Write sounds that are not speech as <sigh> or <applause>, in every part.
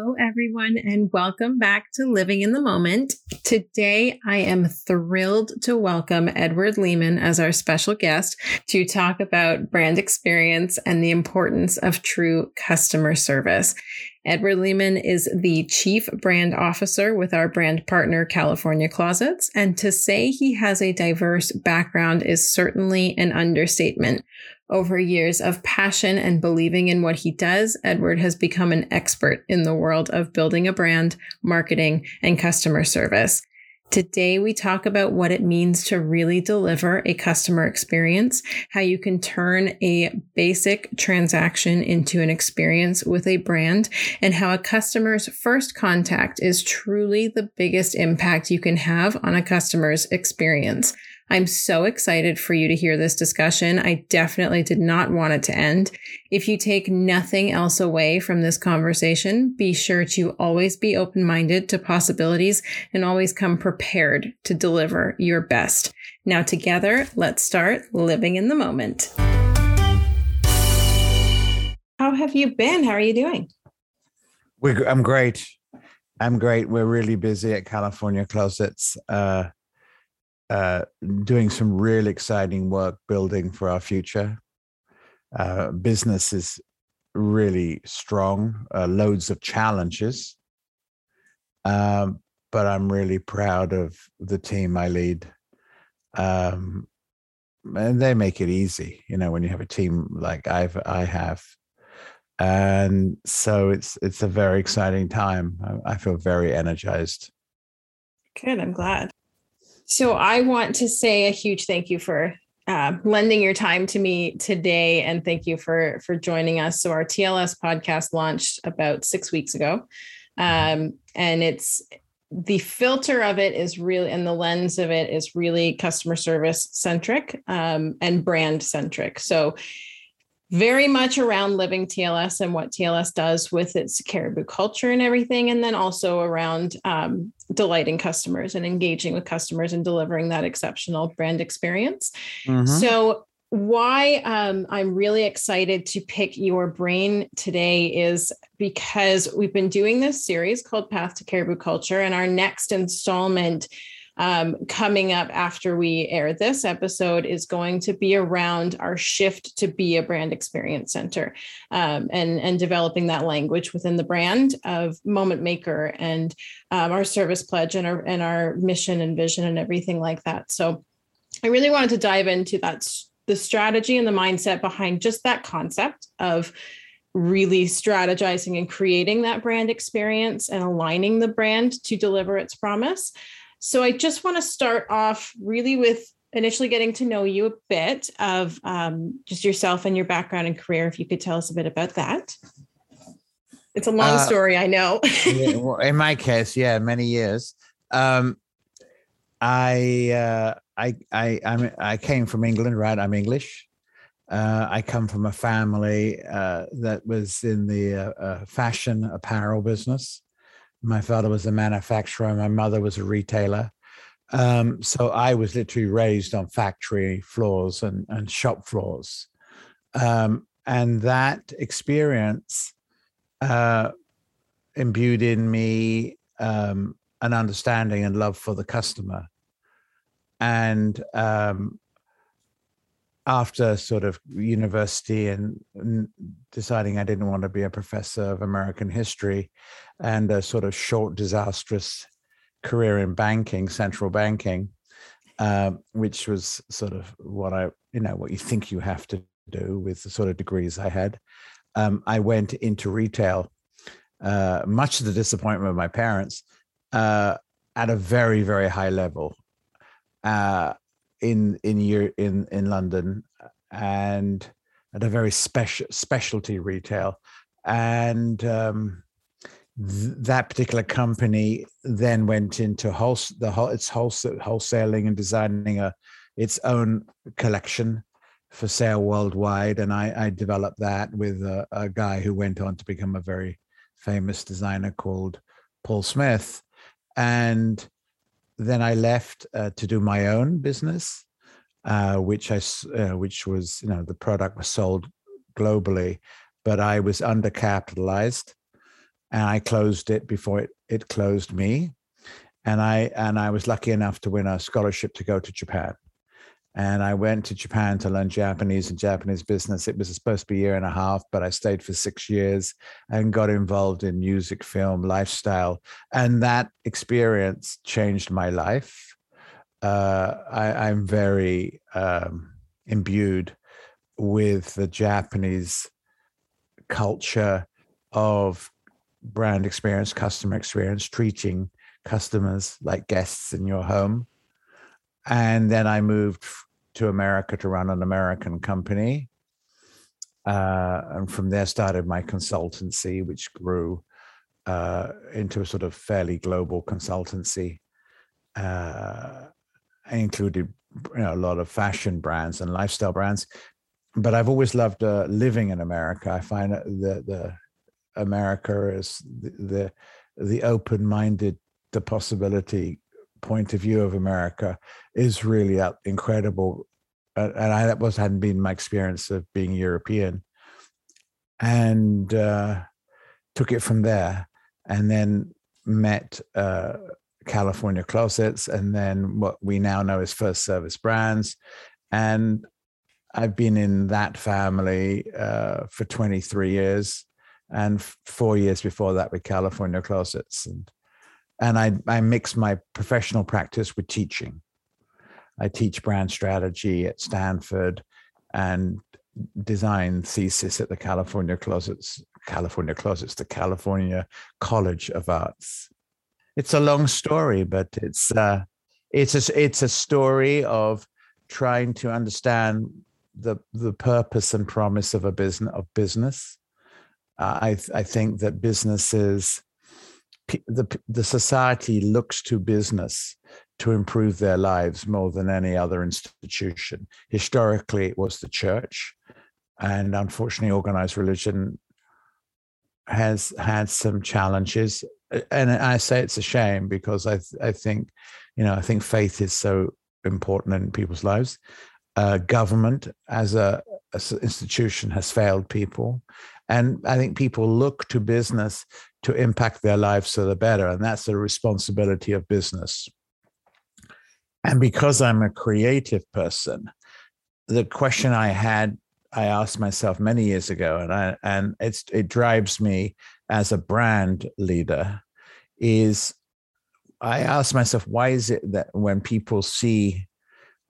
everyone, and welcome back to Living in the Moment. Today, I am thrilled to welcome Edward Lehman as our special guest to talk about brand experience and the importance of true customer service. Edward Lehman is the chief brand officer with our brand partner, California Closets. And to say he has a diverse background is certainly an understatement. Over years of passion and believing in what he does, Edward has become an expert in the world of building a brand, marketing, and customer service. Today, we talk about what it means to really deliver a customer experience, how you can turn a basic transaction into an experience with a brand, and how a customer's first contact is truly the biggest impact you can have on a customer's experience. I'm so excited for you to hear this discussion. I definitely did not want it to end. If you take nothing else away from this conversation, be sure to always be open minded to possibilities and always come prepared to deliver your best. Now, together, let's start living in the moment. How have you been? How are you doing? We're, I'm great. I'm great. We're really busy at California Closets. Uh, uh, doing some really exciting work building for our future. Uh, business is really strong, uh, loads of challenges. Um, but I'm really proud of the team I lead. Um, and they make it easy, you know, when you have a team like I've I have. And so it's it's a very exciting time. I, I feel very energized. Good. I'm glad. So I want to say a huge thank you for uh, lending your time to me today, and thank you for for joining us. So our TLS podcast launched about six weeks ago, um, and it's the filter of it is really and the lens of it is really customer service centric um, and brand centric. So very much around living TLS and what TLS does with its caribou culture and everything. And then also around um, delighting customers and engaging with customers and delivering that exceptional brand experience. Mm-hmm. So, why um, I'm really excited to pick your brain today is because we've been doing this series called Path to Caribou Culture, and our next installment um, coming up after we air this episode is going to be around our shift to be a brand experience center um, and, and developing that language within the brand of Moment Maker and um, our service pledge and our, and our mission and vision and everything like that. So I really wanted to dive into that the strategy and the mindset behind just that concept of really strategizing and creating that brand experience and aligning the brand to deliver its promise so I just want to start off really with initially getting to know you a bit of um, just yourself and your background and career. If you could tell us a bit about that. It's a long uh, story, I know. yeah, well, in my case, yeah, many years. Um, I, uh, I, I, I'm, I came from England, right? I'm English. Uh, I come from a family uh, that was in the uh, uh, fashion apparel business. My father was a manufacturer, my mother was a retailer. Um, so I was literally raised on factory floors and, and shop floors. Um, and that experience uh, imbued in me um, an understanding and love for the customer. And um, after sort of university and, deciding I didn't want to be a professor of American history and a sort of short, disastrous career in banking, central banking, uh, which was sort of what I, you know, what you think you have to do with the sort of degrees I had. Um, I went into retail, uh, much to the disappointment of my parents, uh, at a very, very high level. Uh, in in in in London and at a very special specialty retail. And um, th- that particular company then went into wholesale the whole its wholesale wholesaling and designing a its own collection for sale worldwide. And I, I developed that with a, a guy who went on to become a very famous designer called Paul Smith. And then I left uh, to do my own business, uh, which I uh, which was you know the product was sold globally, but I was undercapitalized, and I closed it before it, it closed me. And I and I was lucky enough to win a scholarship to go to Japan. And I went to Japan to learn Japanese and Japanese business. It was supposed to be a year and a half, but I stayed for six years and got involved in music, film, lifestyle. And that experience changed my life. Uh, I, am very um, imbued with the Japanese culture of brand experience, customer experience, treating customers like guests in your home. And then I moved to America to run an American company. Uh, and from there started my consultancy, which grew uh, into a sort of fairly global consultancy. Uh, included you know, a lot of fashion brands and lifestyle brands. But I've always loved uh, living in America. I find that the America is the the, the open minded, the possibility point of view of America is really incredible. Uh, and I, that was hadn't been my experience of being European, and uh, took it from there, and then met uh, California Closets, and then what we now know as First Service Brands, and I've been in that family uh, for 23 years, and four years before that with California Closets, and and I, I mix my professional practice with teaching. I teach brand strategy at Stanford and design thesis at the California Closets, California Closets, the California College of Arts. It's a long story, but it's uh, it's a, it's a story of trying to understand the the purpose and promise of a business of business. Uh, I I think that businesses the, the society looks to business to improve their lives more than any other institution. Historically, it was the church, and unfortunately, organized religion has had some challenges. And I say it's a shame because I I think, you know, I think faith is so important in people's lives. Uh, government as a as an institution has failed people, and I think people look to business to impact their lives for the better. And that's the responsibility of business. And because I'm a creative person, the question I had, I asked myself many years ago, and I and it's it drives me as a brand leader, is I ask myself, why is it that when people see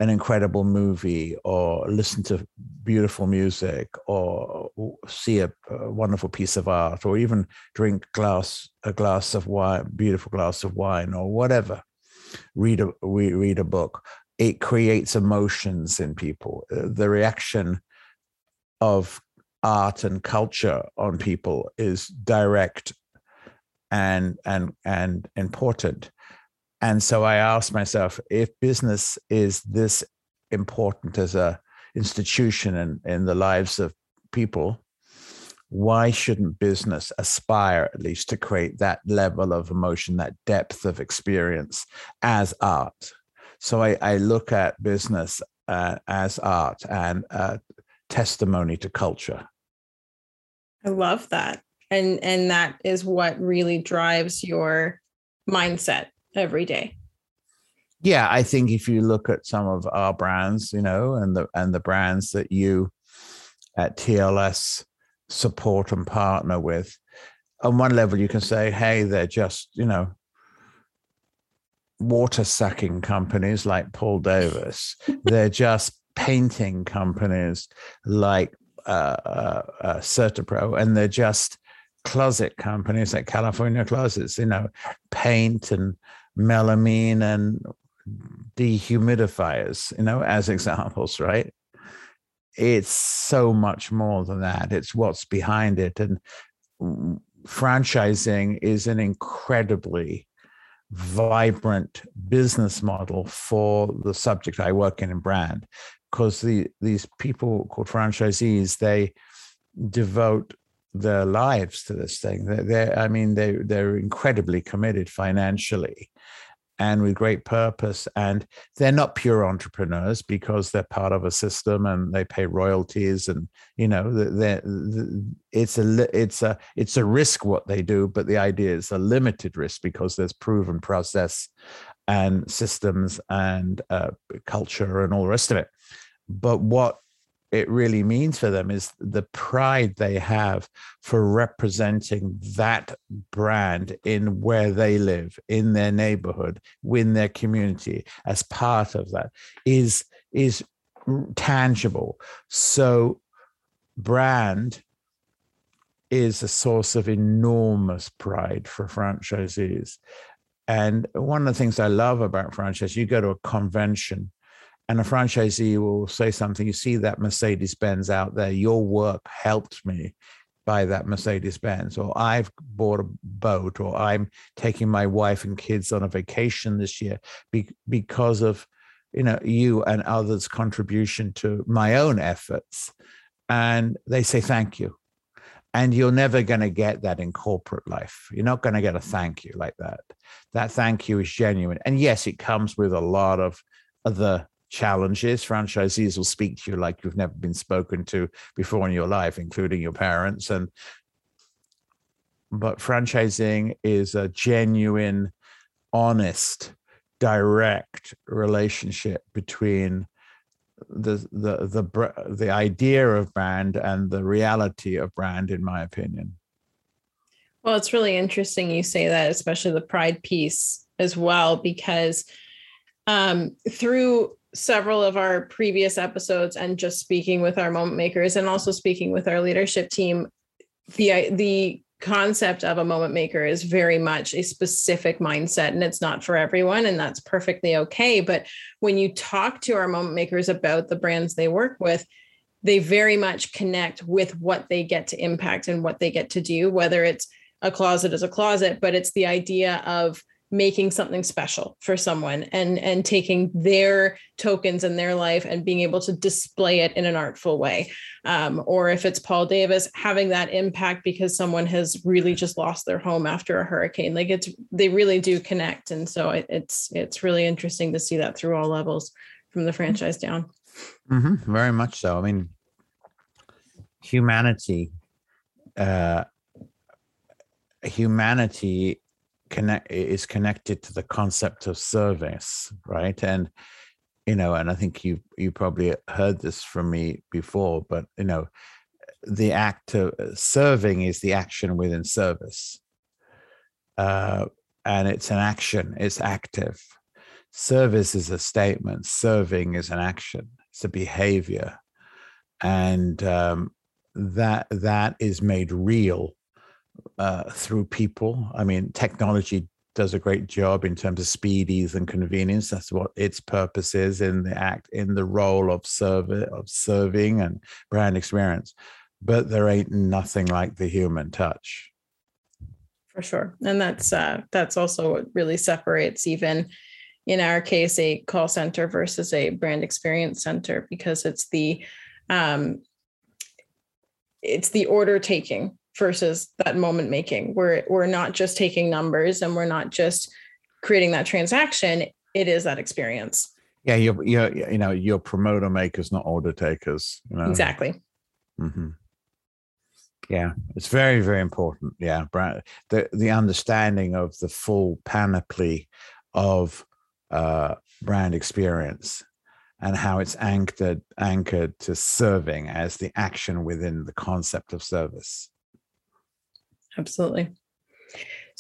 an incredible movie or listen to beautiful music or see a, a, wonderful piece of art or even drink glass a glass of wine beautiful glass of wine or whatever. Read a read a book. It creates emotions in people. Uh, the reaction of art and culture on people is direct and and and important and so I asked myself if business is this important as a institution in, in the lives of people, why shouldn't business aspire at least to create that level of emotion, that depth of experience as art? So I, I look at business uh, as art and testimony to culture. I love that. And and that is what really drives your mindset every day. Yeah i think if you look at some of our brands you know and the and the brands that you at tls support and partner with on one level you can say hey they're just you know water sucking companies like paul davis. <laughs> They're just painting companies like uh, uh, uh, CertaPro, and they're just closet companies like California Closets, you know, paint and melamine and dehumidifiers, you know, as mm-hmm. examples, right? It's so much more than that. It's what's behind it. And franchising is an incredibly vibrant business model for the subject I work in in brand because the these people called franchisees they devote their lives to this thing they're, they're i mean they they're incredibly committed financially and with great purpose. And they're not pure entrepreneurs because they're part of a system and they pay royalties. And you know, it's a it's a it's a risk what they do, but the idea is a limited risk because there's proven process and systems and uh, culture and all the rest of it. But what it really means for them is the pride they have for representing that brand in where they live, in their neighborhood, in their community, as part of that is is tangible. So brand is a source of enormous pride for franchisees. And one of the things I love about franchise, you go to a convention and a franchisee will say something, you see that Mercedes Benz out there, your work helped me buy that Mercedes Benz, or I've bought a boat, or I'm taking my wife and kids on a vacation this year be- because of you know you and others' contribution to my own efforts. And they say thank you. And you're never going to get that in corporate life. You're not going to get a thank you like that. That thank you is genuine. And yes, it comes with a lot of other challenges. Franchisees will speak to you like you've never been spoken to before in your life, including your parents. And but franchising is a genuine, honest, direct relationship between the the the the idea of brand and the reality of brand, in my opinion. Well, it's really interesting you say that, especially the pride piece as well, because um, through several of our previous episodes and just speaking with our moment makers and also speaking with our leadership team the the concept of a moment maker is very much a specific mindset and it's not for everyone and that's perfectly okay. But when you talk to our moment makers about the brands they work with they very much connect with what they get to impact and what they get to do whether it's a closet is a closet but it's the idea of making something special for someone and and taking their tokens in their life and being able to display it in an artful way. Um, or if it's paul davis having that impact because someone has really just lost their home after a hurricane. Like it's they really do connect. And so it, it's it's really interesting to see that through all levels from the franchise down. Mm-hmm, very much so. I mean humanity uh humanity connect is connected to the concept of service, right? And you know, and I think you you probably heard this from me before, but you know, the act of uh, serving is the action within service, uh, and it's an action. It's active. Service is a statement. Serving is an action. It's a behavior, and um, that that is made real uh, through people. I mean, technology does a great job in terms of speed, ease, and convenience. That's what its purpose is in the act, in the role of serve of serving and brand experience. But there ain't nothing like the human touch. For sure, and that's uh, that's also what really separates even in our case a call center versus a brand experience center because it's the um, it's the order taking versus that moment making we're we're not just taking numbers and we're not just creating that transaction it is that experience. Yeah you're, you're you know you're promoter makers not order takers you know? Exactly. Mm-hmm. yeah it's very very important. Yeah the the understanding of the full panoply of uh brand experience and how it's anchored anchored to serving as the action within the concept of service Absolutely.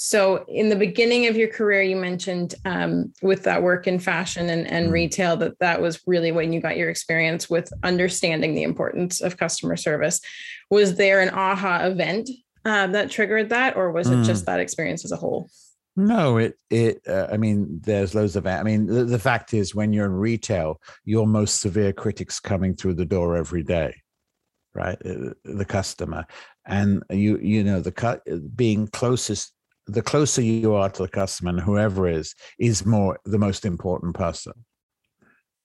So, in the beginning of your career, you mentioned um, with that work in fashion and, and mm. retail that that was really when you got your experience with understanding the importance of customer service. Was there an aha event uh, that triggered that, or was it mm. just that experience as a whole? No, it it. Uh, I mean, there's loads of. I mean, the, the fact is, when you're in retail, your most severe critics coming through the door every day right uh, the customer and you you know the cut being closest the closer you are to the customer and whoever is is more the most important person.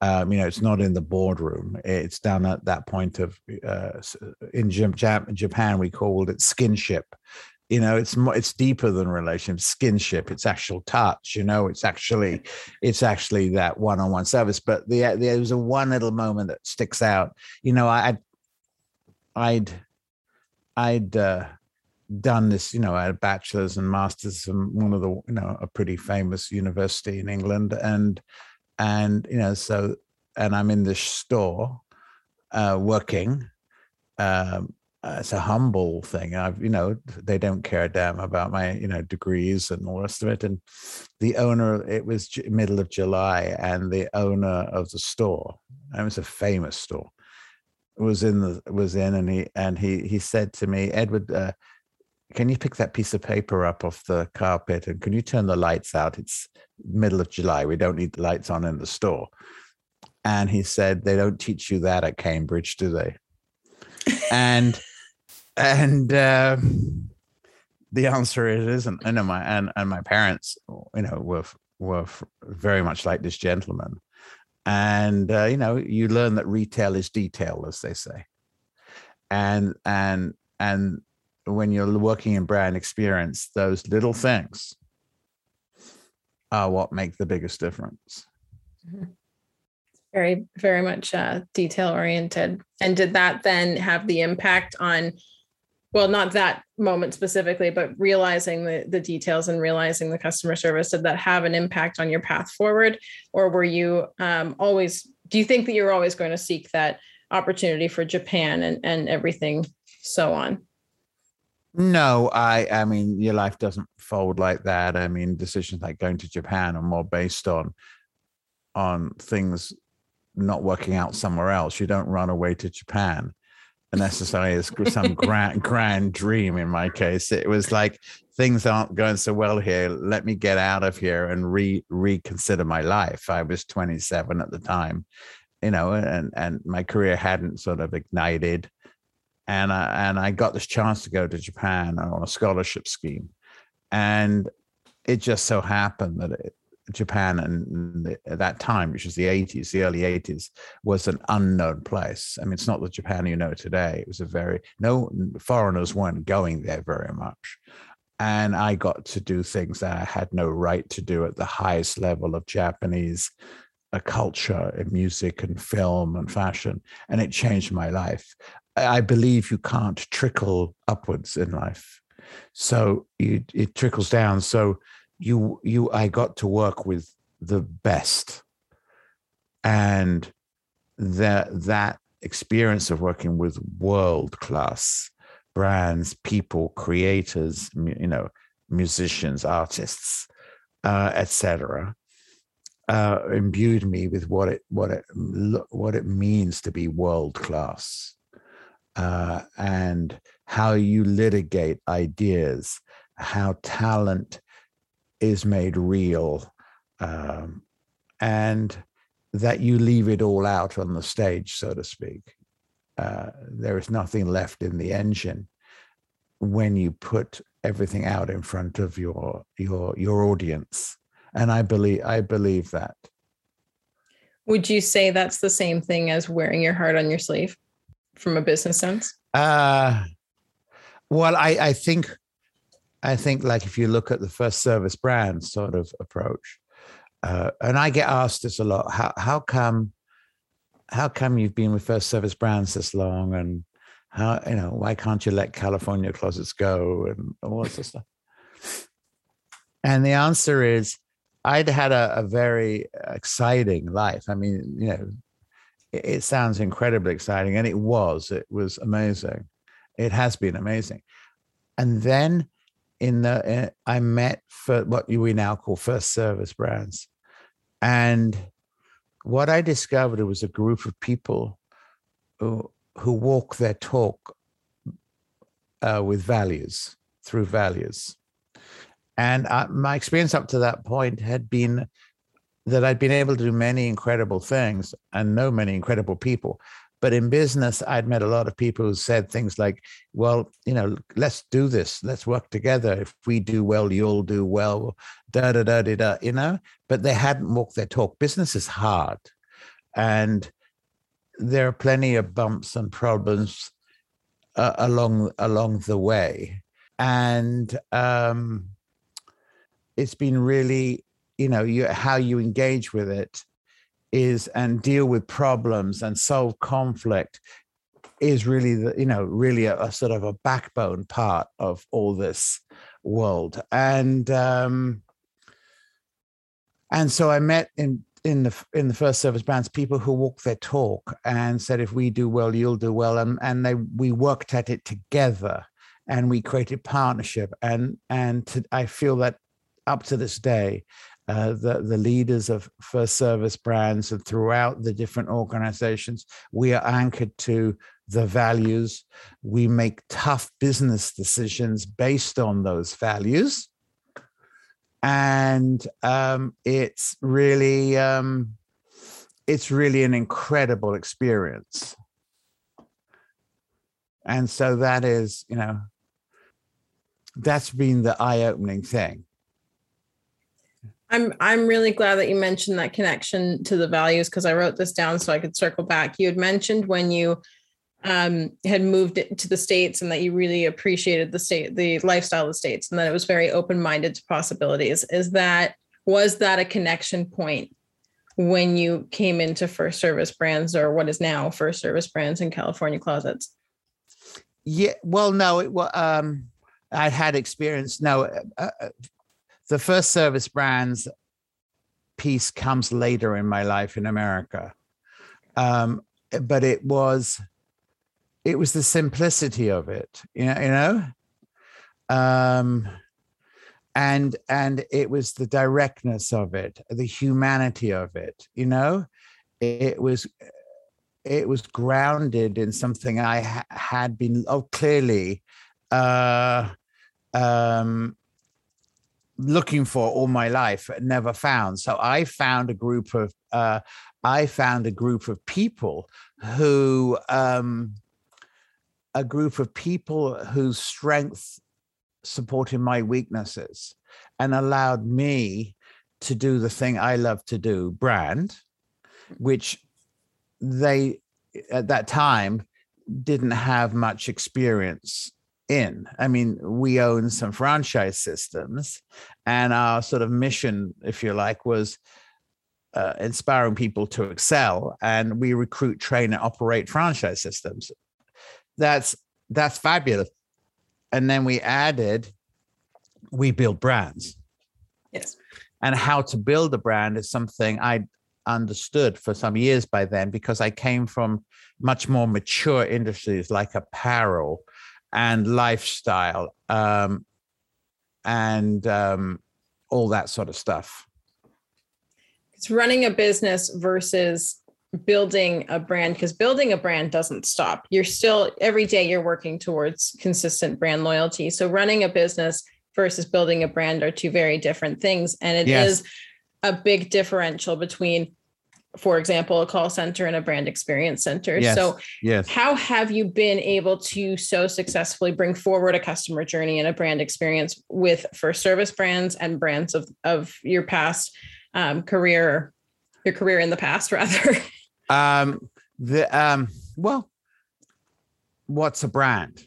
Um, you know it's not in the boardroom. It's down at that point of uh, in japan we called it skinship. You know it's more it's deeper than relationship skinship. It's actual touch you know it's actually it's actually that one-on-one service. But the, there was a one little moment that sticks out. You know i i'd i'd uh, done this you know i had a bachelor's and masters from one of the you know a pretty famous university in england and and you know so and i'm in this store uh working um it's a humble thing. I've, you know, they don't care a damn about my, you know, degrees and all the rest of it. And the owner, it was middle of July, and the owner of the store, it was a famous store, was in the was in, and he and he he said to me, Edward, uh, can you pick that piece of paper up off the carpet and can you turn the lights out? It's middle of July. We don't need the lights on in the store. And he said, they don't teach you that at Cambridge, do they? and and uh, the answer is isn't. And my and and my parents, you know, were were very much like this gentleman, and uh, you know, you learn that retail is detail, as they say, and and and when you're working in brand experience, those little things are what make the biggest difference. Mm-hmm. Very very much uh, detail oriented and did that then have the impact on well not that moment specifically but realizing the, the details and realizing the customer service did that have an impact on your path forward? Or were you um, always do you think that you're always going to seek that opportunity for japan and, and everything so on? No i i mean your life doesn't fold like that. I mean decisions like going to japan are more based on on things not working out somewhere else. You don't run away to japan necessarily as some grand grand dream in my case. It was like things aren't going so well here let me get out of here and re reconsider my life. I was 27 at the time you know and and my career hadn't sort of ignited. And I, and I got this chance to go to Japan on a scholarship scheme. And it just so happened that it, Japan and at that time, which was the 80s, the early 80s, was an unknown place. I mean, it's not the Japan you know today. It was a very, no foreigners weren't going there very much. And I got to do things that I had no right to do at the highest level of Japanese uh, culture and music and film and fashion. And it changed my life. I believe you can't trickle upwards in life. So you, it trickles down. So you you I got to work with the best, and that that experience of working with world class brands, people, creators, you know, musicians, artists, uh, etc., uh, imbued me with what it what it what it means to be world class, uh, and how you litigate ideas, how talent is made real um, and that you leave it all out on the stage, so to speak. Uh, there is nothing left in the engine when you put everything out in front of your your your audience. And i believe i believe that. Would you say that's the same thing as wearing your heart on your sleeve from a business sense? Uh well i i think I think like if you look at the first service brand sort of approach, uh, and I get asked this a lot, how how come how come you've been with first service brands this long and how you know why can't you let California closets go and all this stuff? And the answer is I'd had a, a, very exciting life. I mean, you know, it, it sounds incredibly exciting, and it was. It was amazing. It has been amazing. And then in the uh, I met for what we now call first service brands, and what I discovered was a group of people who who walk their talk uh, with values through values, and uh, my experience up to that point had been that I'd been able to do many incredible things and know many incredible people, but in business, I'd met a lot of people who said things like, well, you know, let's do this. Let's work together. If we do well, you'll do well, da da da da da, you know? But they hadn't walked their talk. Business is hard. And there are plenty of bumps and problems uh, along along the way. and um, it's been really, you know, you, how you engage with it is and deal with problems and solve conflict is really the you know really a, a sort of a backbone part of all this world. And um and so i met in in the in the first service brands people who walk their talk and said if we do well you'll do well. And and they we worked at it together and we created partnership. And and to, i feel that up to this day uh, the, the leaders of first service brands and throughout the different organizations, we are anchored to the values. We make tough business decisions based on those values. And um, it's really, um, it's really an incredible experience. And so that is, you know, that's been the eye-opening thing I'm I'm really glad that you mentioned that connection to the values because I wrote this down so I could circle back. You had mentioned when you um, had moved to the states and that you really appreciated the state, the lifestyle of the states, and that it was very open minded to possibilities. Is that was that a connection point when you came into First Service Brands or what is now First Service Brands in California Closets? Yeah, well, no, it was. Um, I had experience. No, uh, uh the first service brands piece comes later in my life in America. Um, but it was it was the simplicity of it, you know, you know. Um, and and it was the directness of it, the humanity of it, you know. It was it was grounded in something I ha- had been oh clearly uh, um, looking for all my life never found. So i found a group of uh, i found a group of people who um, a group of people whose strength supported my weaknesses and allowed me to do the thing i love to do brand which they at that time didn't have much experience in. I mean, we own some franchise systems, and our sort of mission, if you like, was uh, inspiring people to excel. And we recruit, train, and operate franchise systems. That's that's fabulous. And then we added, we build brands. Yes. And how to build a brand is something I understood for some years by then because I came from much more mature industries like apparel and lifestyle um, and um, all that sort of stuff. It's running a business versus building a brand because building a brand doesn't stop. You're still every day you're working towards consistent brand loyalty. So running a business versus building a brand are two very different things. And it yes. is a big differential between for example, a call center and a brand experience center. Yes, so, yes. how have you been able to so successfully bring forward a customer journey and a brand experience with first service brands and brands of of your past um, career, your career in the past, <laughs> rather? Um, the um, well, what's a brand?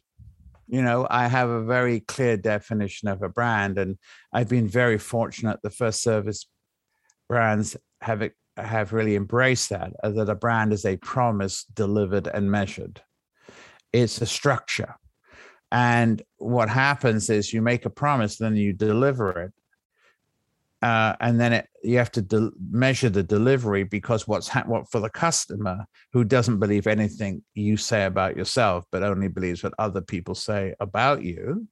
You know, I have a very clear definition of a brand, and I've been very fortunate. The first service brands have have really embraced that uh, that a brand is a promise delivered and measured. It's a structure. And what happens is you make a promise then you deliver it uh, and then it, you have to de- measure the delivery because what's ha- what for the customer who doesn't believe anything you say about yourself but only believes what other people say about you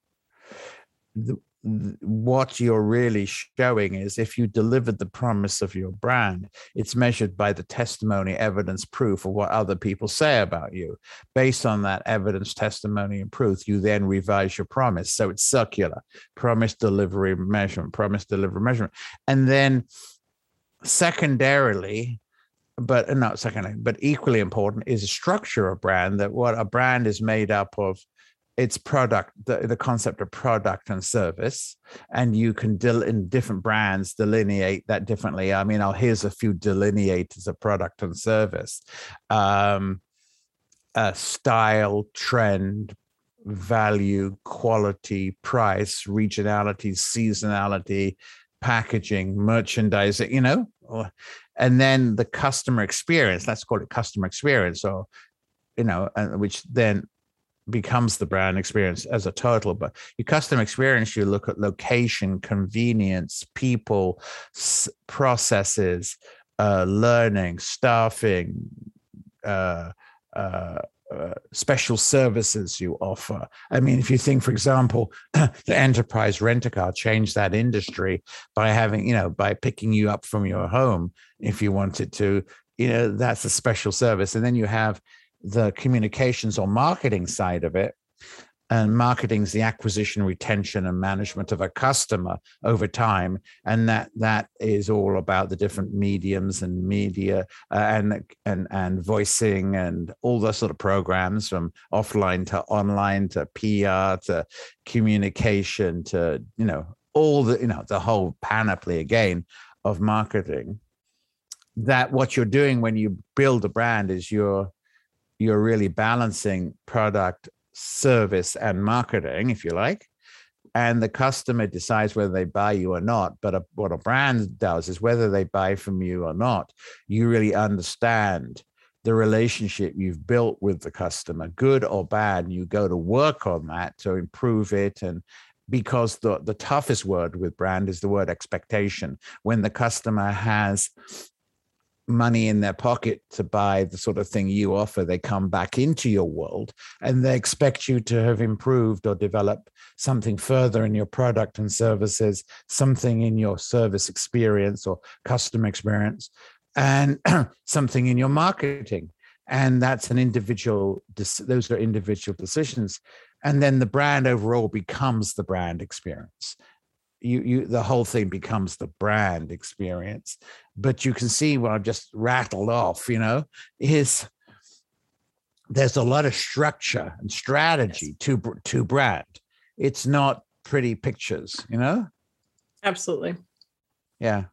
what you're really showing is if you delivered the promise of your brand, it's measured by the testimony, evidence, proof of what other people say about you. Based on that evidence, testimony, and proof, you then revise your promise. So it's circular promise, delivery, measurement, promise, delivery, measurement. And then, secondarily, but uh, not secondly, but equally important is a structure of brand that what a brand is made up of it's product the, the concept of product and service and you can del- in different brands delineate that differently. I mean i'll here's a few delineators of product and service. Um, uh, style trend value, quality, price, regionality, seasonality, packaging, merchandising, you know, and then the customer experience, let's call it customer experience, or, you know, which then becomes the brand experience as a total. But your customer experience, you look at location, convenience, people, processes, uh, learning, staffing, uh, uh, uh, special services you offer. I mean, if you think, for example, <clears throat> the enterprise rent a car changed that industry by having, you know, by picking you up from your home if you wanted to, you know, that's a special service. And then you have the communications or marketing side of it, and marketing is the acquisition retention and management of a customer over time. And that that is all about the different mediums and media uh, and and and voicing and all those sort of programs from offline to online to pr to communication to you know all the you know the whole panoply again of marketing. That what you're doing when you build a brand is you're you're really balancing product service and marketing, if you like. And the customer decides whether they buy you or not. But a, what a brand does is whether they buy from you or not, you really understand the relationship you've built with the customer, good or bad. You go to work on that to improve it and because the, the toughest word with brand is the word expectation. When the customer has money in their pocket to buy the sort of thing you offer, they come back into your world and they expect you to have improved or developed something further in your product and services, something in your service experience or customer experience, and <clears throat> something in your marketing. And that's an individual, those are individual decisions. And then the brand overall becomes the brand experience you you the whole thing becomes the brand experience but you can see what i've just rattled off you know is there's a lot of structure and strategy yes. to to brand. It's not pretty pictures you know? Absolutely. Yeah.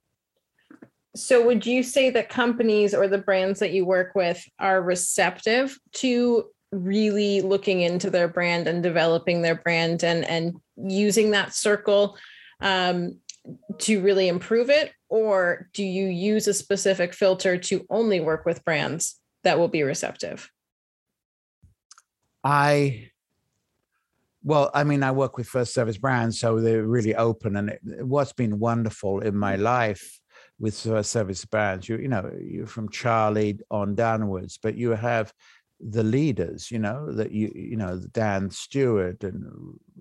So would you say that companies or the brands that you work with are receptive to really looking into their brand and developing their brand and and using that circle um, to really improve it? Or do you use a specific filter to only work with brands that will be receptive? I, well, I mean, I work with first service brands, so they're really open. And it, what's been wonderful in my life with first service brands, you, you know, you're from Charlie on downwards, but you have the leaders, you know, that you, you know, Dan Stewart and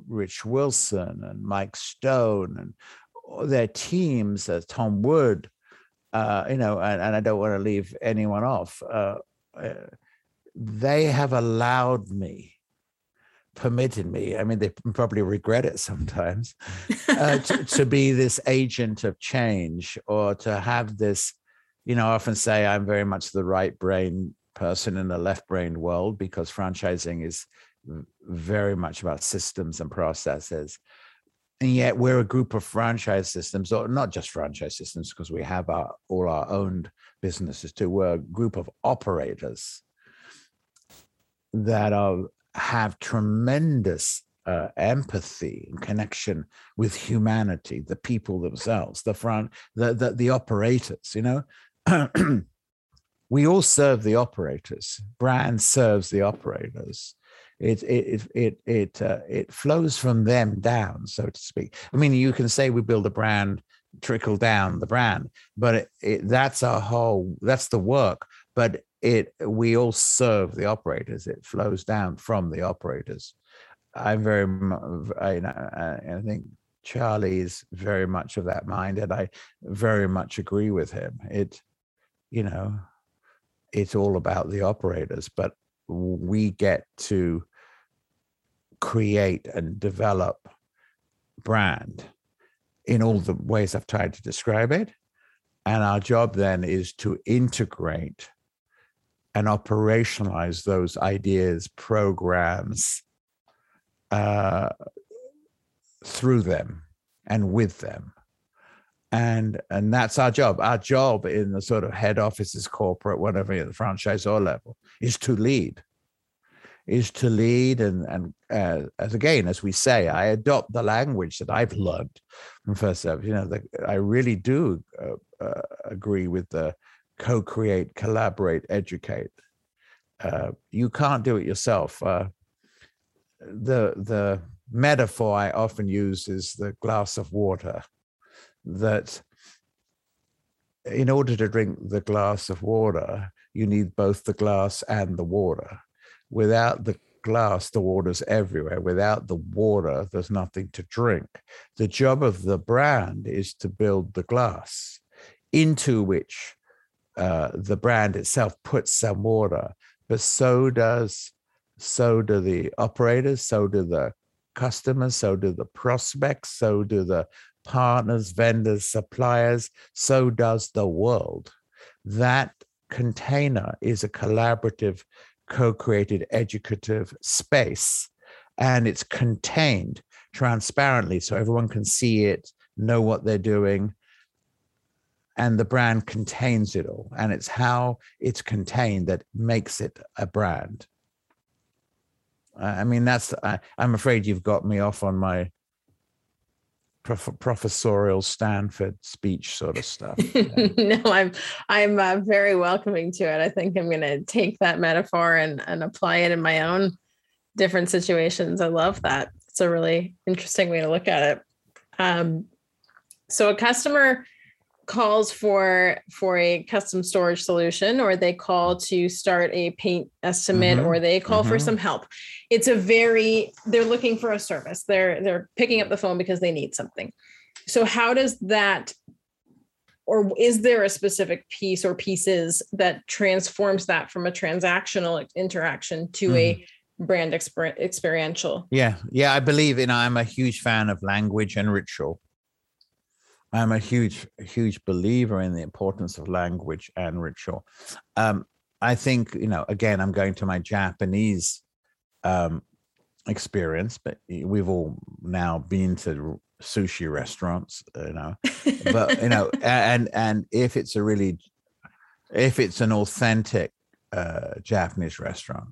Rich Wilson and Mike Stone and their teams, uh, Tom Wood, uh, you know, and, and I don't want to leave anyone off. Uh, uh, they have allowed me, permitted me, I mean, they probably regret it sometimes, uh, <laughs> to, to be this agent of change or to have this, you know, I often say I'm very much the right brain person in the left brain world because franchising is very much about systems and processes. And yet we're a group of franchise systems, or not just franchise systems, because we have our all our owned businesses too. We're a group of operators that are have tremendous uh, empathy and connection with humanity, the people themselves, the front, the the, the operators. You know, <clears throat> we all serve the operators. Brand serves the operators. It it it it uh, it flows from them down, so to speak. I mean, you can say we build a brand, trickle down the brand, but it, it, that's our whole. That's the work. But it we all serve the operators. It flows down from the operators. I'm very, I, I think Charlie is very much of that mind, and I very much agree with him. It, you know, it's all about the operators, but we get to create and develop brand in all the ways I've tried to describe it. And our job then is to integrate and operationalize those ideas, programs uh, through them and with them and and that's our job. Our job in the sort of head offices corporate whatever at the franchisor level is to lead is to lead and and uh, as again as we say i adopt the language that i've learned from first service. You know the, i really do uh, uh, agree with the co-create collaborate educate. Uh, you can't do it yourself. Uh, the the metaphor i often use is the glass of water that in order to drink the glass of water you need both the glass and the water without the glass, the water's everywhere. Without the water, there's nothing to drink. The job of the brand is to build the glass into which uh, the brand itself puts some water, but so does so do the operators, so do the customers, so do the prospects, so do the partners, vendors, suppliers, so does the world. That container is a collaborative co-created educative space and it's contained transparently so everyone can see it know what they're doing and the brand contains it all and it's how it's contained that makes it a brand i mean that's I, i'm afraid you've got me off on my prof- professorial Stanford speech sort of stuff. <laughs> no, I'm I'm uh, very welcoming to it. I think I'm going to take that metaphor and and apply it in my own different situations. I love that. It's a really interesting way to look at it. Um, so a customer calls for for a custom storage solution or they call to start a paint estimate mm-hmm. or they call mm-hmm. for some help it's a very they're looking for a service they're they're picking up the phone because they need something so how does that or is there a specific piece or pieces that transforms that from a transactional interaction to mm-hmm. a brand exper- experiential yeah yeah i believe in i'm a huge fan of language and ritual I'm a huge, huge believer in the importance of language and ritual. Um, I think, you know, again, I'm going to my Japanese um, experience, but we've all now been to sushi restaurants, you know, but, you know, <laughs> and, and if it's a really, if it's an authentic uh, Japanese restaurant,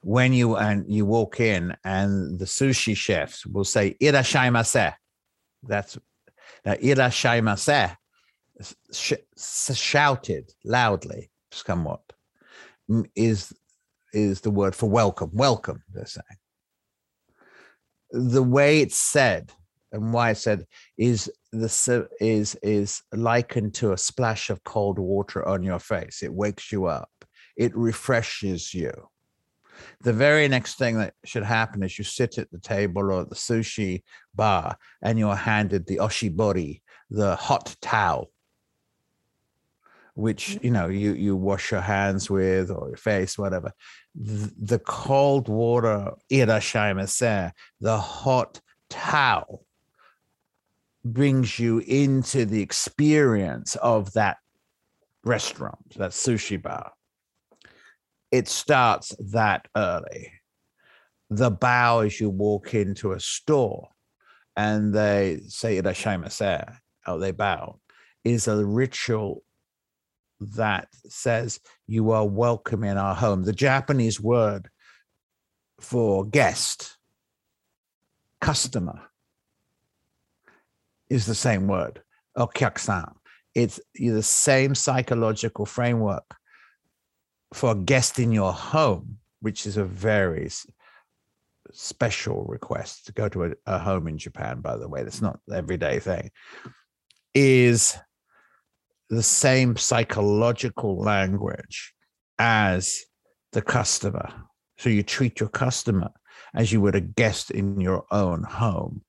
when you and you walk in and the sushi chefs will say irashaimase that's now, irashaimase sh- shouted loudly, somewhat, is is the word for welcome. Welcome, they're saying. The way it's said and why it's said is the is is likened to a splash of cold water on your face. It wakes you up. It refreshes you. The very next thing that should happen is you sit at the table or at the sushi bar and you're handed the oshibori, the hot towel, which mm. you know you you wash your hands with or your face, whatever. The, the cold water irashaimase, the hot towel, brings you into the experience of that restaurant, that sushi bar it starts that early. The bow as you walk into a store and they say irashaimase, or oh, they bow, is a ritual that says you are welcome in our home. The Japanese word for guest, customer, is the same word, okyakusan. It's the same psychological framework for a guest in your home, which is a very special request to go to a, a home in Japan, by the way, that's not everyday thing, is the same psychological language as the customer. So you treat your customer as you would a guest in your own home.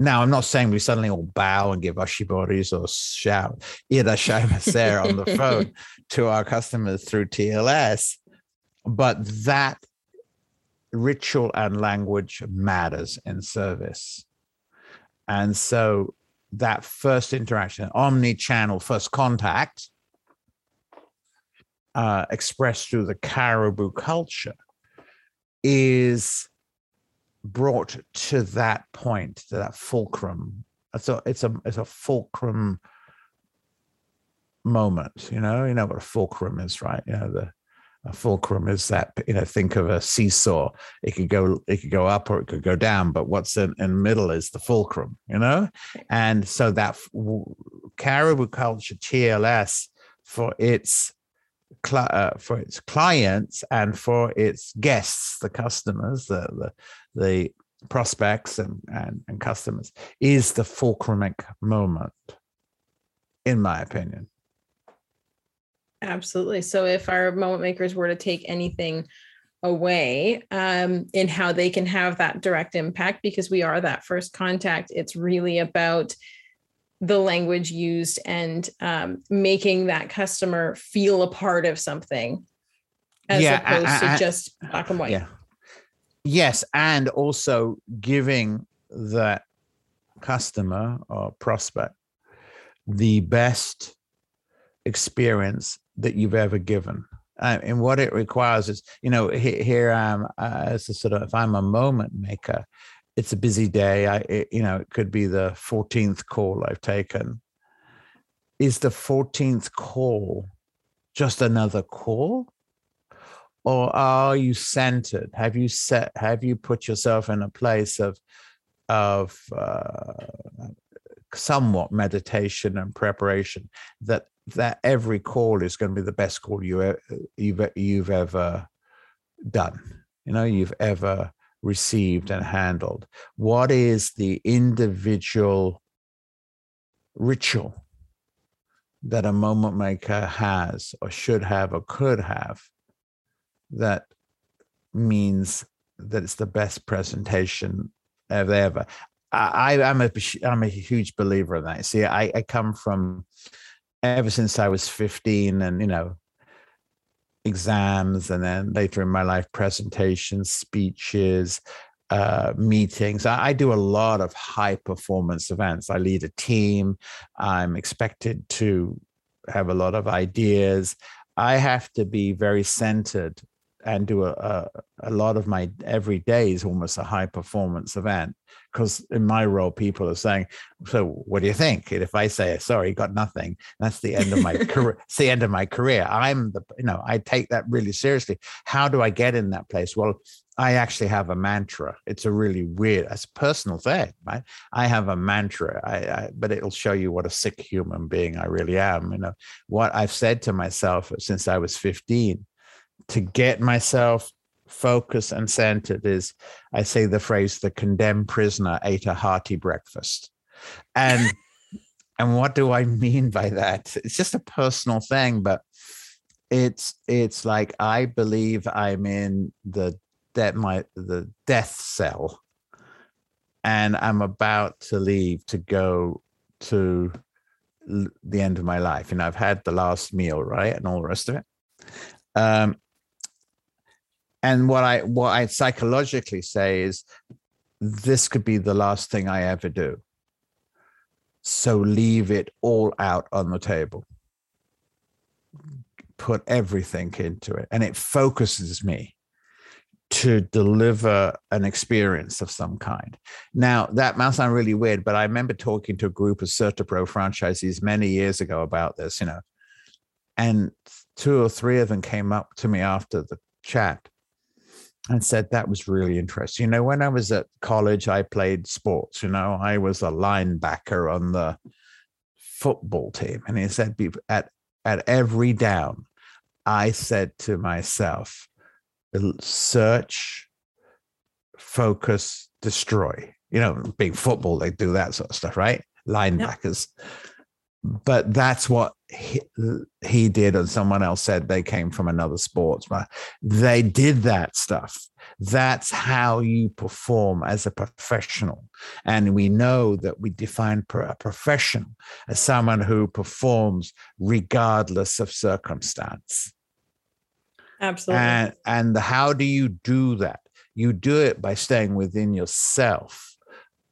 Now, I'm not saying we suddenly all bow and give oshiboris or shout irashaimase on the phone <laughs> to our customers through TLS, but that ritual and language matters in service. And so that first interaction, omni-channel first contact, uh, expressed through the caribou culture, is brought to that point, to that fulcrum. So it's a it's a fulcrum moment. You know, you know what a fulcrum is, right? You know the a fulcrum is that you know think of a seesaw it could go it could go up or it could go down but what's in, in the middle is the fulcrum you know and so that caribou culture tls for its uh, for its clients and for its guests the customers the the, the prospects and, and, and customers is the fulcrumic moment in my opinion Absolutely. So if our moment makers were to take anything away um, in how they can have that direct impact, because we are that first contact, it's really about the language used and um, making that customer feel a part of something as yeah, opposed I, I, to just black and white. Yeah. Yes. And also giving that customer or prospect the best experience that you've ever given. Uh, and what it requires is, you know, here, here I am uh, as a sort of, if I'm a moment maker, it's a busy day. I, it, you know, it could be the 14th call I've taken. Is the 14th call just another call? Or are you centered? Have you set, have you put yourself in a place of, of uh, somewhat meditation and preparation that that every call is going to be the best call you you've you've ever done you know you've ever received and handled what is the individual ritual that a moment maker has or should have or could have that means that it's the best presentation of ever I, am a I'm a huge believer in that. See, I, I come from ever since I was 15 and, you know, exams and then later in my life, presentations, speeches, uh, meetings. I, I, do a lot of high performance events. I lead a team. I'm expected to have a lot of ideas. I have to be very centered and do a, a, a lot of my every day is almost a high performance event because in my role people are saying so what do you think? And if i say sorry got nothing that's the end of my <laughs> career it's the end of my career. I'm the you know i take that really seriously. How do i get in that place? Well i actually have a mantra. It's a really weird it's a personal thing right? I have a mantra. I, I but it'll show you what a sick human being i really am you know? What i've said to myself since i was 15 to get myself focused and centered is I say the phrase the condemned prisoner ate a hearty breakfast. And <laughs> and what do I mean by that? It's just a personal thing, but it's it's like I believe I'm in the that my the death cell and I'm about to leave to go to the end of my life. And I've had the last meal, right? And all the rest of it. Um, and what i what i psychologically say is this could be the last thing i ever do. So leave it all out on the table. Put everything into it. And it focuses me to deliver an experience of some kind. Now, that might sound really weird, but I remember talking to a group of CertaPro franchisees many years ago about this, you know, and two or three of them came up to me after the chat and said that was really interesting. You know, when I was at college, I played sports. You know, I was a linebacker on the football team, and he said at at every down, I said to myself, "Search, focus, destroy." You know, being football, they do that sort of stuff, right? Linebackers. Yep but that's what he, he, did and someone else said they came from another sports but they did that stuff. That's how you perform as a professional. And we know that we define a professional as someone who performs regardless of circumstance. Absolutely. And and how do you do that? You do it by staying within yourself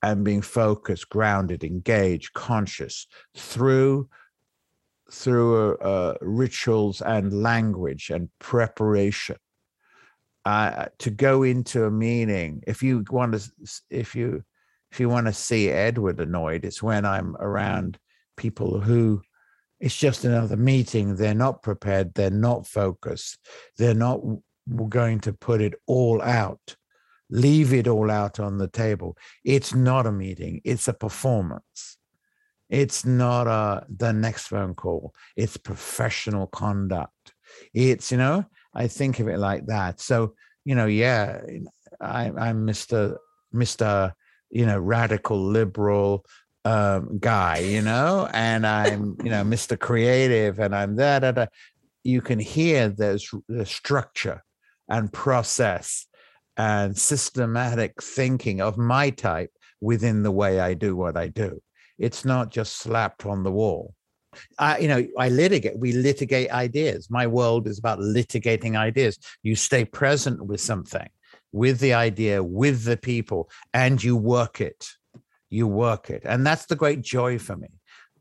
and being focused, grounded, engaged, conscious through through uh, rituals and language and preparation. Uh, to go into a meaning, if you want to, if you if you want to see Edward annoyed, it's when I'm around people who it's just another meeting. They're not prepared. They're not focused. They're not going to put it all out, leave it all out on the table. It's not a meeting, it's a performance. It's not a the next phone call. It's professional conduct. It's, you know, I think of it like that. So, you know, yeah, I, I'm Mr. Mr. You know, radical liberal um, guy, you know, and I'm, you know, Mr. Creative and I'm that. Da, da. You can hear there's the structure and process and systematic thinking of my type within the way I do what I do. It's not just slapped on the wall. I, you know, I litigate, we litigate ideas. My world is about litigating ideas. You stay present with something, with the idea, with the people, and you work it you work it. And that's the great joy for me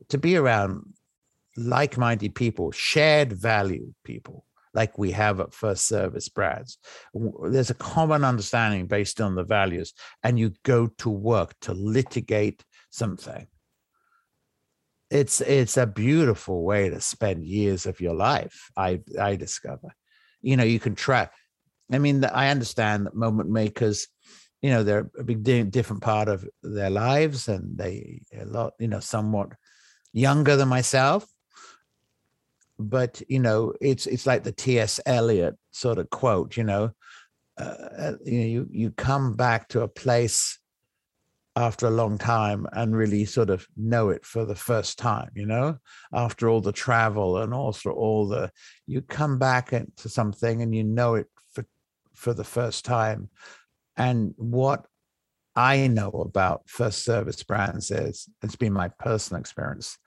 to be around like minded people, shared value people like we have at First Service Brands. There's a common understanding based on the values, and you go to work to litigate something. It's it's a beautiful way to spend years of your life. I I discover, you know, you can try. I mean, I understand that moment makers you know they're a big different part of their lives and they a lot you know somewhat younger than myself but you know it's it's like the ts eliot sort of quote you know uh, uh, you know you you come back to a place after a long time and really sort of know it for the first time you know after all the travel and also all the you come back into something and you know it for for the first time and what I know about first service brands is it's been my personal experience.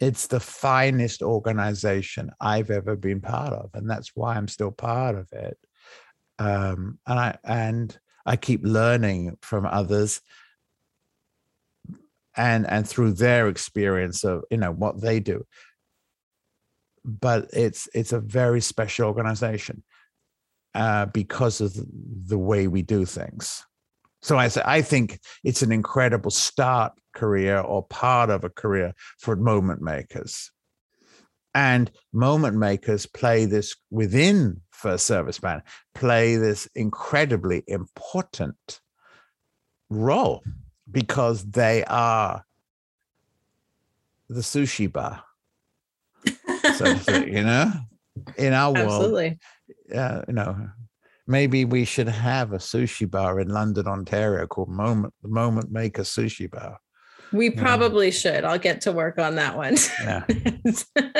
It's the finest organization I've ever been part of, and that's why I'm still part of it. Um, and I and I keep learning from others, and and through their experience of you know what they do. But it's it's a very special organization uh, because of the way we do things. So I say I think it's an incredible start career or part of a career for moment makers. And moment makers play this within first service band, play this incredibly important role because they are the sushi bar. so, you know, in our Absolutely. world, uh, you know, maybe we should have a sushi bar in London, Ontario called Moment the Moment Maker Sushi Bar. We probably yeah. should. I'll get to work on that one. Yeah.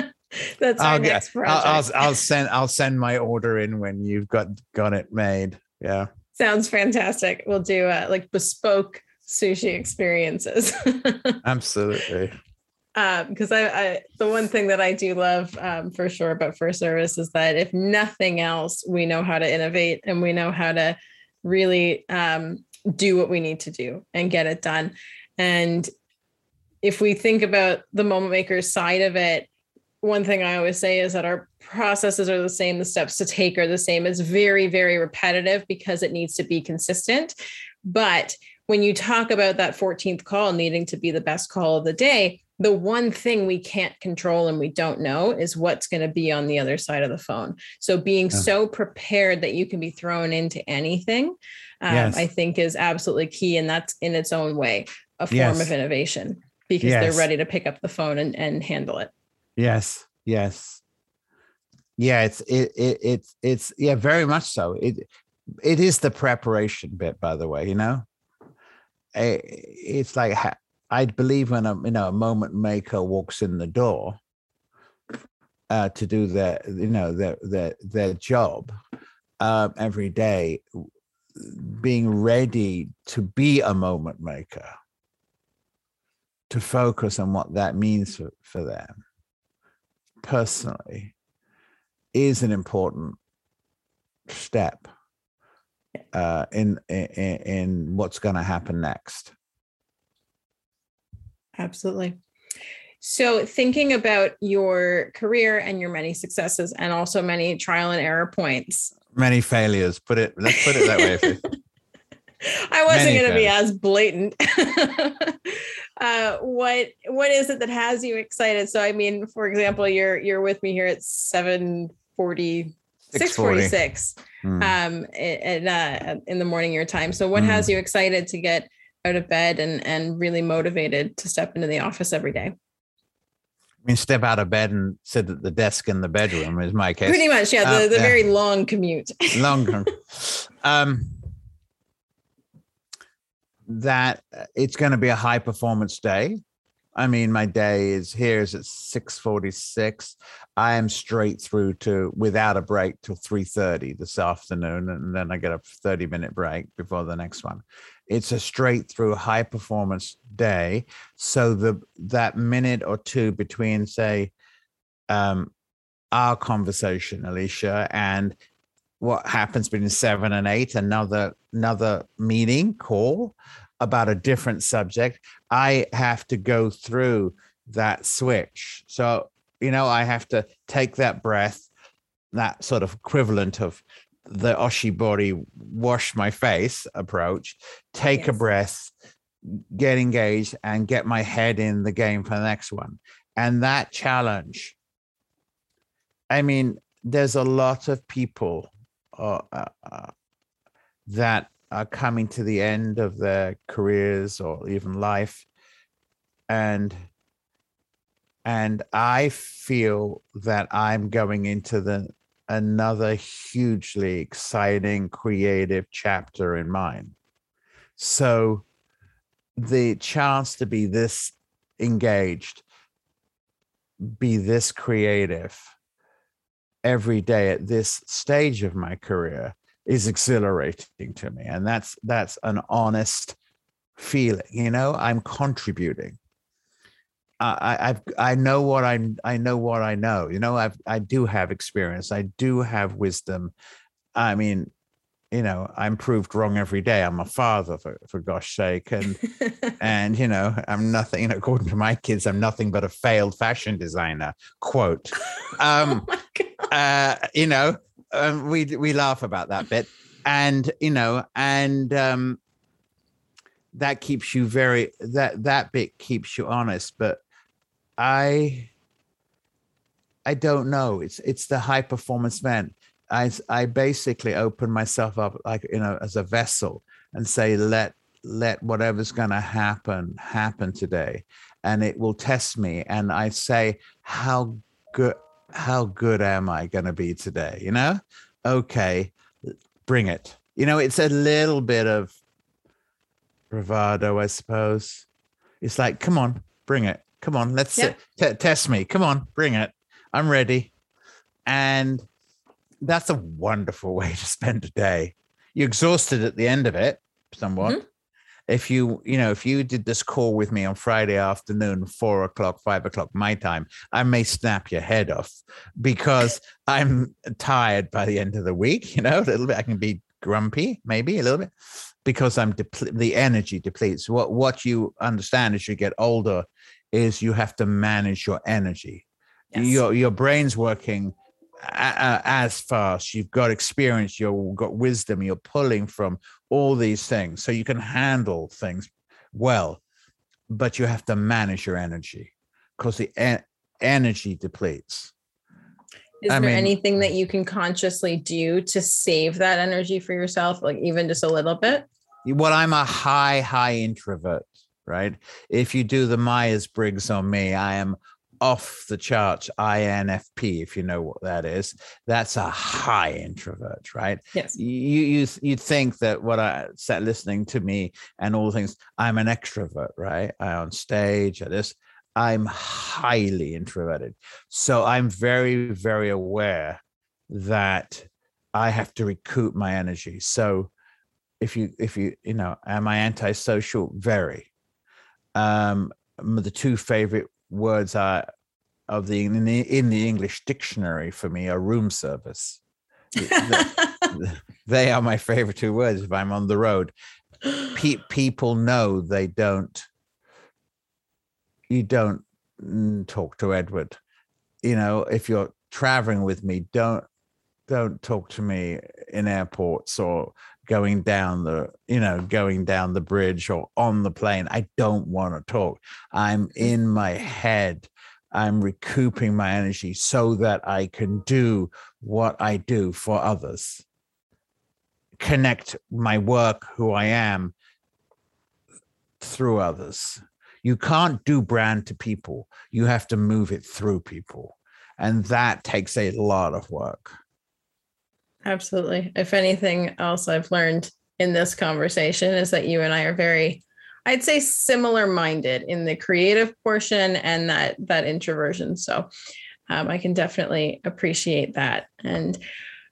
<laughs> <laughs> That's our I'll next get, project. I'll, I'll, I'll send I'll send my order in when you've got got it made. Yeah. Sounds fantastic. We'll do uh, like bespoke sushi experiences. <laughs> Absolutely because um, I, I, the one thing that I do love um, for sure about first service is that if nothing else, we know how to innovate and we know how to really um, do what we need to do and get it done. And if we think about the moment makers side of it, one thing I always say is that our processes are the same, the steps to take are the same. It's very, very repetitive because it needs to be consistent. But when you talk about that 14th call needing to be the best call of the day, the one thing we can't control and we don't know is what's going to be on the other side of the phone. So being yeah. so prepared that you can be thrown into anything, um, yes. I think is absolutely key. And that's in its own way a form yes. of innovation because yes. they're ready to pick up the phone and, and handle it. Yes. Yes. Yeah. It's, it, it, it's, it's, yeah, very much so. It, it is the preparation bit, by the way, you know, eh, it's like I'd believe when a you know a moment maker walks in the door uh, to do their you know their their their job uh, every day, being ready to be a moment maker, to focus on what that means for, for them personally, is an important step uh, in, in in what's going to happen next. Absolutely. So, thinking about your career and your many successes and also many trial and error points, many failures. Put it. Let's put it that way. <laughs> I wasn't going to be as blatant. <laughs> uh, what what is it that has you excited? So, I mean, for example, you're you're with me here at seven forty. 646 mm. um in, uh, in the morning your time so what mm. has you excited to get out of bed and and really motivated to step into the office every day I mean, step out of bed and sit at the desk in the bedroom is my case. Pretty much, yeah. The, uh, the yeah. very long commute. long. <laughs> um, that uh, it's going to be a high performance day. I mean, my day is here is at 646. I am straight through to without a break till 3:30 this afternoon. And then I get a 30 minute break before the next one. It's a straight through high performance day. So the that minute or two between, say, um, our conversation, Alicia, and what happens between seven and eight, another another meeting call about a different subject. I have to go through that switch. So, you know, I have to take that breath, that sort of equivalent of the Oshibori wash my face approach, take yes. a breath, get engaged, and get my head in the game for the next one. And that challenge, I mean, there's a lot of people uh, uh, uh, that are coming to the end of their careers or even life. And and i feel that i'm going into the another hugely exciting creative chapter in mine. So the chance to be this engaged be this creative every day at this stage of my career is exhilarating to me and that's that's an honest feeling you know i'm contributing I, I've I know what I I know what I know. You know, I've I do have experience. I do have wisdom. I mean, you know, I'm proved wrong every day. I'm a father for, for gosh sake. And <laughs> and you know, I'm nothing, you know, according to my kids, I'm nothing but a failed fashion designer. Quote. <laughs> Um oh uh, you know, um, we we laugh about that bit. And you know, and um that keeps you very that that bit keeps you honest, but I I don't know. It's it's the high performance man. I I basically open myself up like you know as a vessel and say let let whatever's going to happen happen today and it will test me and I say how good how good am I going to be today you know okay bring it you know it's a little bit of bravado I suppose it's like come on bring it Come on, let's yep. t- test me. Come on, bring it. I'm ready. And that's a wonderful way to spend a day. You're exhausted at the end of it, somewhat. Mm-hmm. If you, you know, if you did this call with me on Friday afternoon, four o'clock, five o'clock my time, I may snap your head off because I'm tired by the end of the week. You know, a little bit. I can be grumpy, maybe a little bit, because I'm depl- the energy depletes. What what you understand as you get older is you have to manage your energy. Yes. Your your brain's working as fast. You've got experience. You've got wisdom. You're pulling from all these things, so you can handle things well. But you have to manage your energy because the energy depletes. Is I there mean, anything that you can consciously do to save that energy for yourself, like even just a little bit? Well, I'm a high, high introvert right? If you do the Myers Briggs on me, I am off the charts INFP, if you know what that is. That's a high introvert, right? Yes. You you you think that what I said listening to me and all things, I'm an extrovert, right? I on stage, at this. I'm highly introverted. So I'm very, very aware that I have to recoup my energy. So if you if you you know am i antisocial very um, the two favorite words are of the in, the in the English dictionary for me are room service. <laughs> they are my favorite two words if I'm on the road. Pe- people know they don't. You don't mm, talk to Edward. You know, if you're traveling with me, don't don't talk to me in airports or going down the you know going down the bridge or on the plane. I don't want to talk. I'm in my head. I'm recouping my energy so that i can do what i do for others. Connect my work who i am through others. You can't do brand to people. You have to move it through people. And that takes a lot of work Absolutely. If anything else I've learned in this conversation is that you and I are very I'd say similar minded in the creative portion and that that introversion. So um, I can definitely appreciate that. And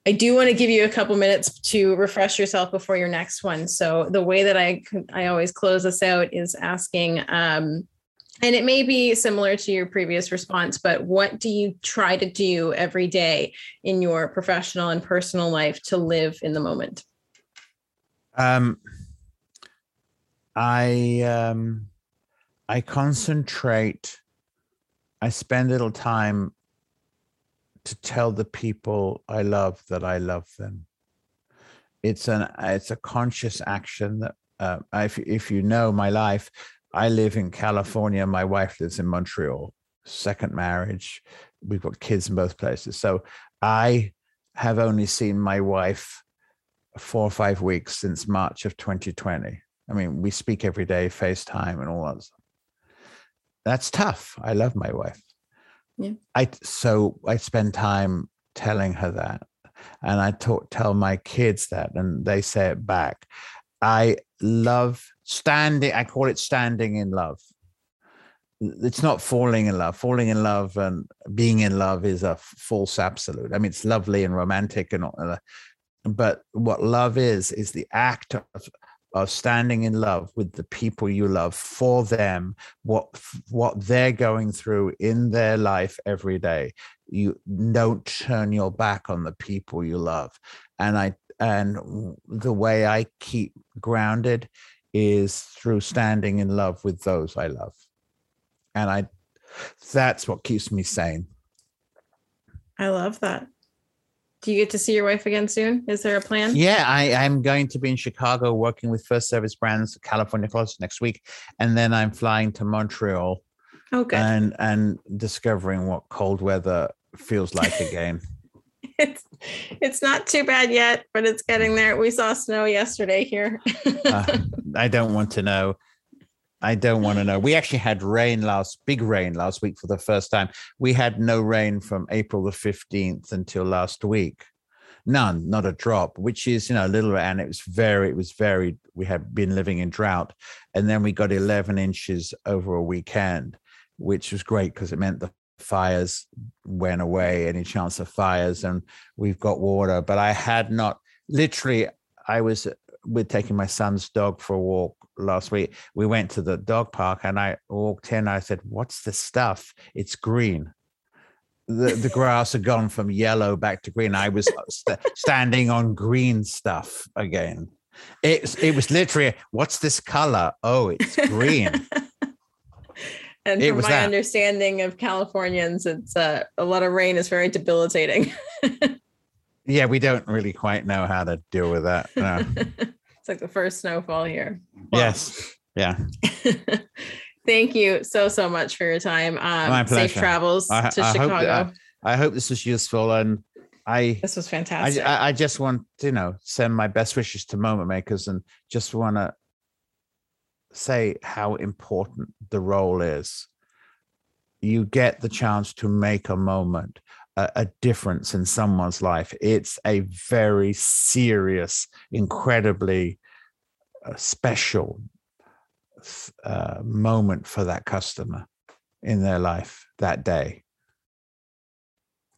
I do want to give you a couple minutes to refresh yourself before your next one. So the way that I I always close this out is asking um, and it may be similar to your previous response, but what do you try to do every day in your professional and personal life to live in the moment? Um, I um, I concentrate. I spend little time to tell the people I love that I love them. It's an it's a conscious action that uh, if if you know my life, I live in California. My wife lives in Montreal. Second marriage. We've got kids in both places. So I have only seen my wife four or five weeks since March of 2020. I mean, we speak every day, FaceTime and all that. That's tough. I love my wife. Yeah. I so I spend time telling her that. And I talk, tell my kids that, and they say it back. I love standing i call it standing in love. It's not falling in love. Falling in love and being in love is a false absolute. I mean it's lovely and romantic and all uh, but what love is is the act of, of standing in love with the people you love for them what what they're going through in their life every day. You don't turn your back on the people you love. And i and the way i keep grounded is through standing in love with those I love. And I that's what keeps me sane. I love that. Do you get to see your wife again soon? Is there a plan? Yeah, I, I'm going to be in Chicago working with First Service Brands California Closets next week. And then I'm flying to Montreal. Oh, okay. And and discovering what cold weather feels like again. <laughs> it's it's not too bad yet, but it's getting there. We saw snow yesterday here. uh, I don't want to know. I don't want to know. We actually had rain last, big rain last week for the first time. We had no rain from April the 15th until last week. None, not a drop, which is, you know, a little, and it was very, it was very, we had been living in drought. And then we got 11 inches over a weekend, which was great because it meant the fires went away, any chance of fires, and we've got water. But I had not literally, I was with taking my son's dog for a walk last week. We went to the dog park and I walked in. I said, What's this stuff? It's green. The, the grass had gone from yellow back to green. I was st- standing on green stuff again. It, it was literally, What's this color? Oh, it's green. <laughs> And from my that. understanding of Californians, it's uh, a lot of rain is very debilitating. <laughs> yeah, we don't really quite know how to deal with that. No. <laughs> it's like the first snowfall here. Wow. Yes. Yeah. <laughs> Thank you so so much for your time. Um, my pleasure. Safe travels I, to I Chicago. Hope that, I, I hope this was useful and I this was fantastic. I, I just want to, you know send my best wishes to moment makers and just want to say how important the role is. You get the chance to make a moment, a, a difference in someone's life. It's a very serious, incredibly uh, special uh, moment for that customer in their life that day.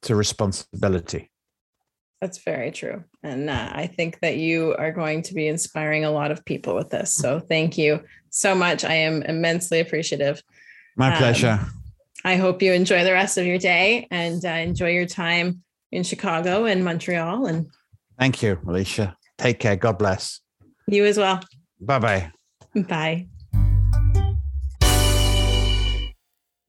It's a responsibility. That's very true. And uh, I think that you are going to be inspiring a lot of people with this. So thank you so much. I am immensely appreciative. My um, pleasure. I hope you enjoy the rest of your day and uh, enjoy your time in Chicago and Montreal. And thank you, Alicia. Take care. God bless. You as well. Bye bye bye.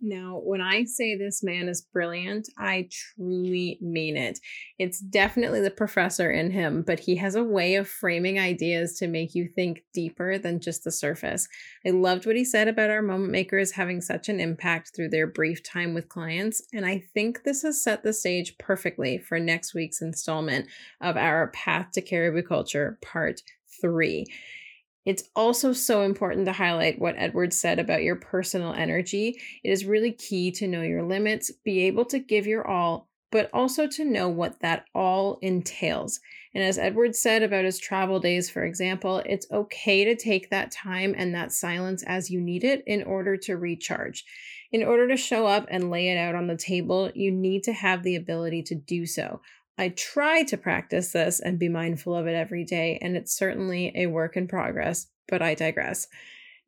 Now, when I say this man is brilliant, I truly mean it. It's definitely the professor in him, but he has a way of framing ideas to make you think deeper than just the surface. I loved what he said about our moment makers having such an impact through their brief time with clients, and I think this has set the stage perfectly for next week's installment of our Path to Caribou Culture Part 3. It's also so important to highlight what Edward said about your personal energy. It is really key to know your limits, be able to give your all, but also to know what that all entails. And as Edward said about his travel days, for example, it's okay to take that time and that silence as you need it in order to recharge. In order to show up and lay it out on the table, you need to have the ability to do so. I try to practice this and be mindful of it every day, and it's certainly a work in progress, but I digress.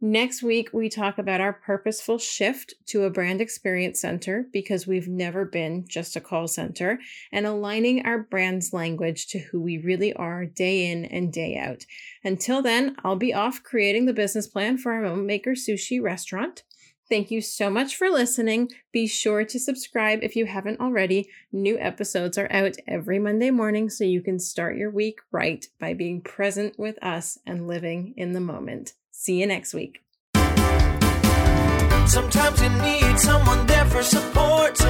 Next week, we talk about our purposeful shift to a brand experience center because we've never been just a call center and aligning our brand's language to who we really are day in and day out. Until then, I'll be off creating the business plan for our Moment Maker Sushi restaurant. Thank you so much for listening. Be sure to subscribe if you haven't already. New episodes are out every Monday morning, so you can start your week right by being present with us and living in the moment. See you next week. Sometimes you need someone there for support.